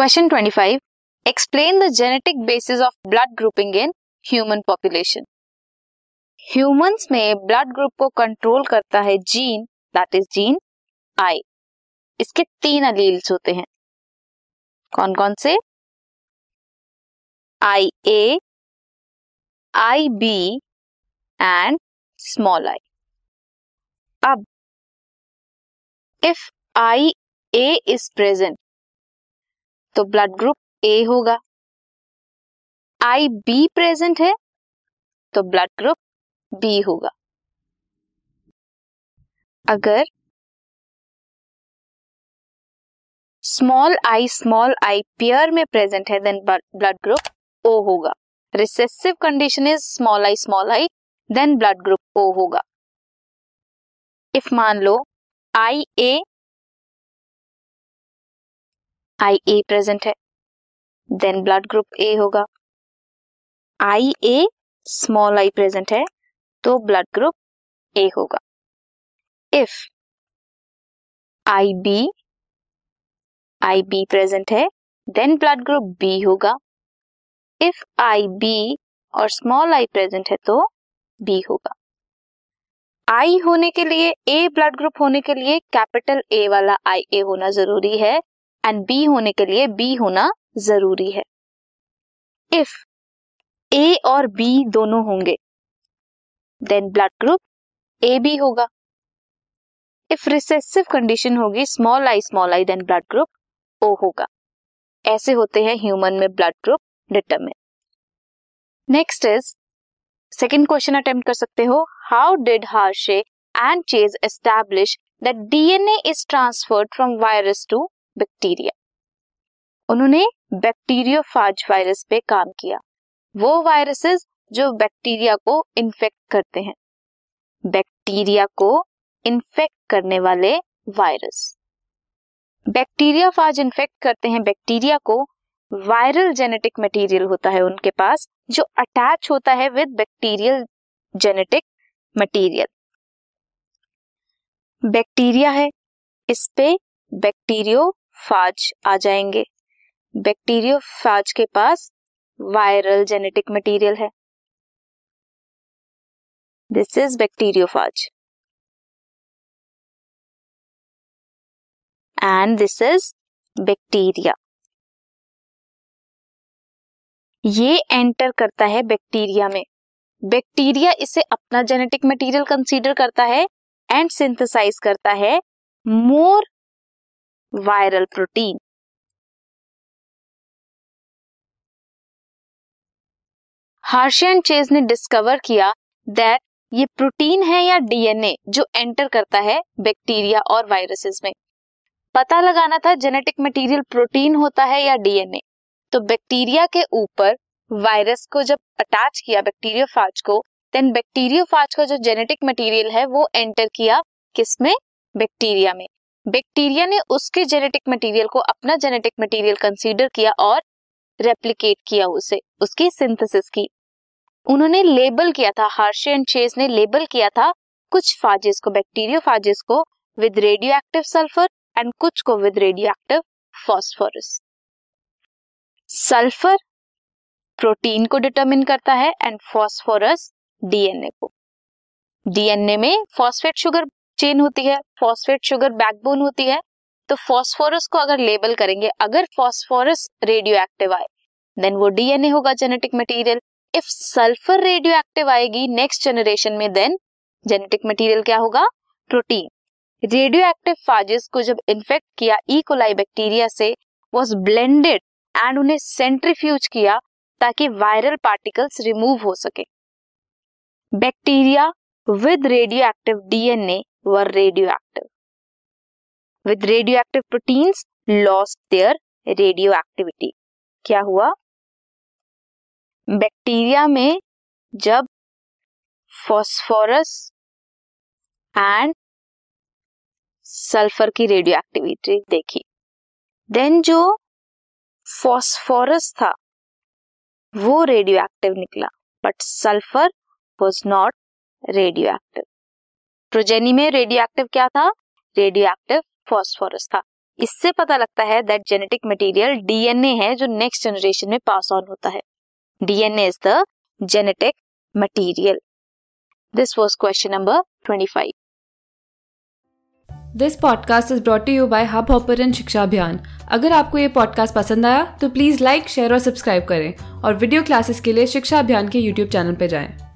Question 25 explain the genetic basis of blood grouping in human population humans में blood group को control करता है gene that is gene I इसके तीन alleles होते हैं। कौन कौन से? I A I B and small I अब if I A is present तो ब्लड ग्रुप ए होगा। आई बी प्रेजेंट है तो ब्लड ग्रुप बी होगा। अगर small I small I pair में प्रेजेंट है देन ब्लड ग्रुप ओ होगा। Recessive condition is small I small I then blood group O होगा। इफ़ मान लो I A I A present है। देन ब्लड ग्रुप ए होगा। I A small I present है तो blood group A होगा। If I B I B present है then blood group B होगा। If I B और small I present है तो बी होगा। आई होने के लिए ए ब्लड ग्रुप होने के लिए कैपिटल ए वाला आई ए होना ज़रूरी है। एंड बी होने के लिए बी होना ज़रूरी है। इफ़ ए और बी दोनों होंगे then blood group A B होगा। इफ़ रिसेसिव कंडीशन होगी small i small i then blood group O होगा। ऐसे होते हैं ह्यूमन में blood group determine next is second question attempt कर सकते हो। How did Hershey and Chase establish that DNA is transferred from virus to bacteria. उन्होंने bacteriophage virus पे काम किया। वो वायरसेस जो बैक्टीरिया को इन्फेक्ट करते हैं। बैक्टीरिया को इन्फेक्ट करने वाले वायरस। बैक्टीरिया फाज इन्फेक्ट करते हैं, बैक्टीरिया को वायरल जेनेटिक मटेरियल होता है उनके पास, जो अटैच होता है with bacterial genetic material bacteria है। इस पे बैक्टीरियो फाज आ जाएँगे। बैक्टीरियोफाज के पास वायरल जेनेटिक मटेरियल है। This is bacteriophage and this is bacteria ये एंटर करता है बैक्टीरिया में। बैक्टीरिया इसे अपना जेनेटिक मटेरियल कंसीडर करता है एंड सिंथेसाइज करता है। More viral protein Hershey and Chase ने डिस्कवर किया दैट ये प्रोटीन है या डीएनए जो एंटर करता है बैक्टीरिया और वायरसेस में। पता लगाना था जेनेटिक मटेरियल प्रोटीन होता है या डीएनए तो बैक्टीरिया के ऊपर वायरस को जब अटैच किया बैक्टीरियोफाज को देन बैक्टीरियोफाज का जो जेनेटिक मटेरियल है वो एंटर किया किसमें? बैक्टीरिया में। बैक्टीरिया ने उसके जेनेटिक मटेरियल को अपना जेनेटिक मटेरियल कंसीडर किया और रेप्लिकेट किया उसे, उसकी सिंथेसिस की। उन्होंने लेबल किया था हार्शे एंड चेस ने लेबल किया था कुछ फाजिस को बैक्टीरियो फाजिस को with radio active sulphur and कुछ को with radioactive phosphorus sulphur protein को डिटरमिन करता है एंड फॉस्फोरस डीएनए को। डीएनए में फॉस्फेट शुगर चेन होती है फॉस्फेट शुगर बैकबोन होती है तो फॉस्फोरस को अगर लेबल करेंगे, अगर फॉस्फोरस रेडियो एक्टिव आए देन वो डीएनए होगा genetic material if sulphur radioactive आएगी नेक्स्ट जनरेशन में देन जेनेटिक मटेरियल क्या होगा? प्रोटीन रेडियो एक्टिव फाजिस को जब इन्फेक्ट किया ई कोलाई बैक्टीरिया से वॉज़ ब्लेंडेड एंड उन्हें सेंट्रीफ्यूज किया, ताकि वायरल पार्टिकल्स रिमूव हो सके. Bacteria with radioactive DNA radioactive with radioactive proteins lost their radioactivity क्या हुआ? बैक्टीरिया में जब फॉस्फोरस एंड सल्फ़र की रेडियो एक्टिविटी देखी देन जो फॉस्फोरस था, वो रेडियो एक्टिव निकला but sulphur was not radioactive progeny में रेडियो एक्टिव क्या था? रेडियो एक्टिव फॉस्फोरस था। इससे पता लगता है दैट जेनेटिक मटेरियल डीएनए है जो नेक्स्ट जनरेशन में पास ऑन होता है। DNA is the genetic material this was question number 25 this podcast is brought you by Hub Hopper शिक्षा अभियान अगर आपको ये पॉडकास्ट पसंद आया तो प्लीज़ लाइक शेयर और सब्सक्राइब करें और वीडियो क्लासेस के लिए शिक्षा अभियान के यूट्यूब चैनल पर जाएँ।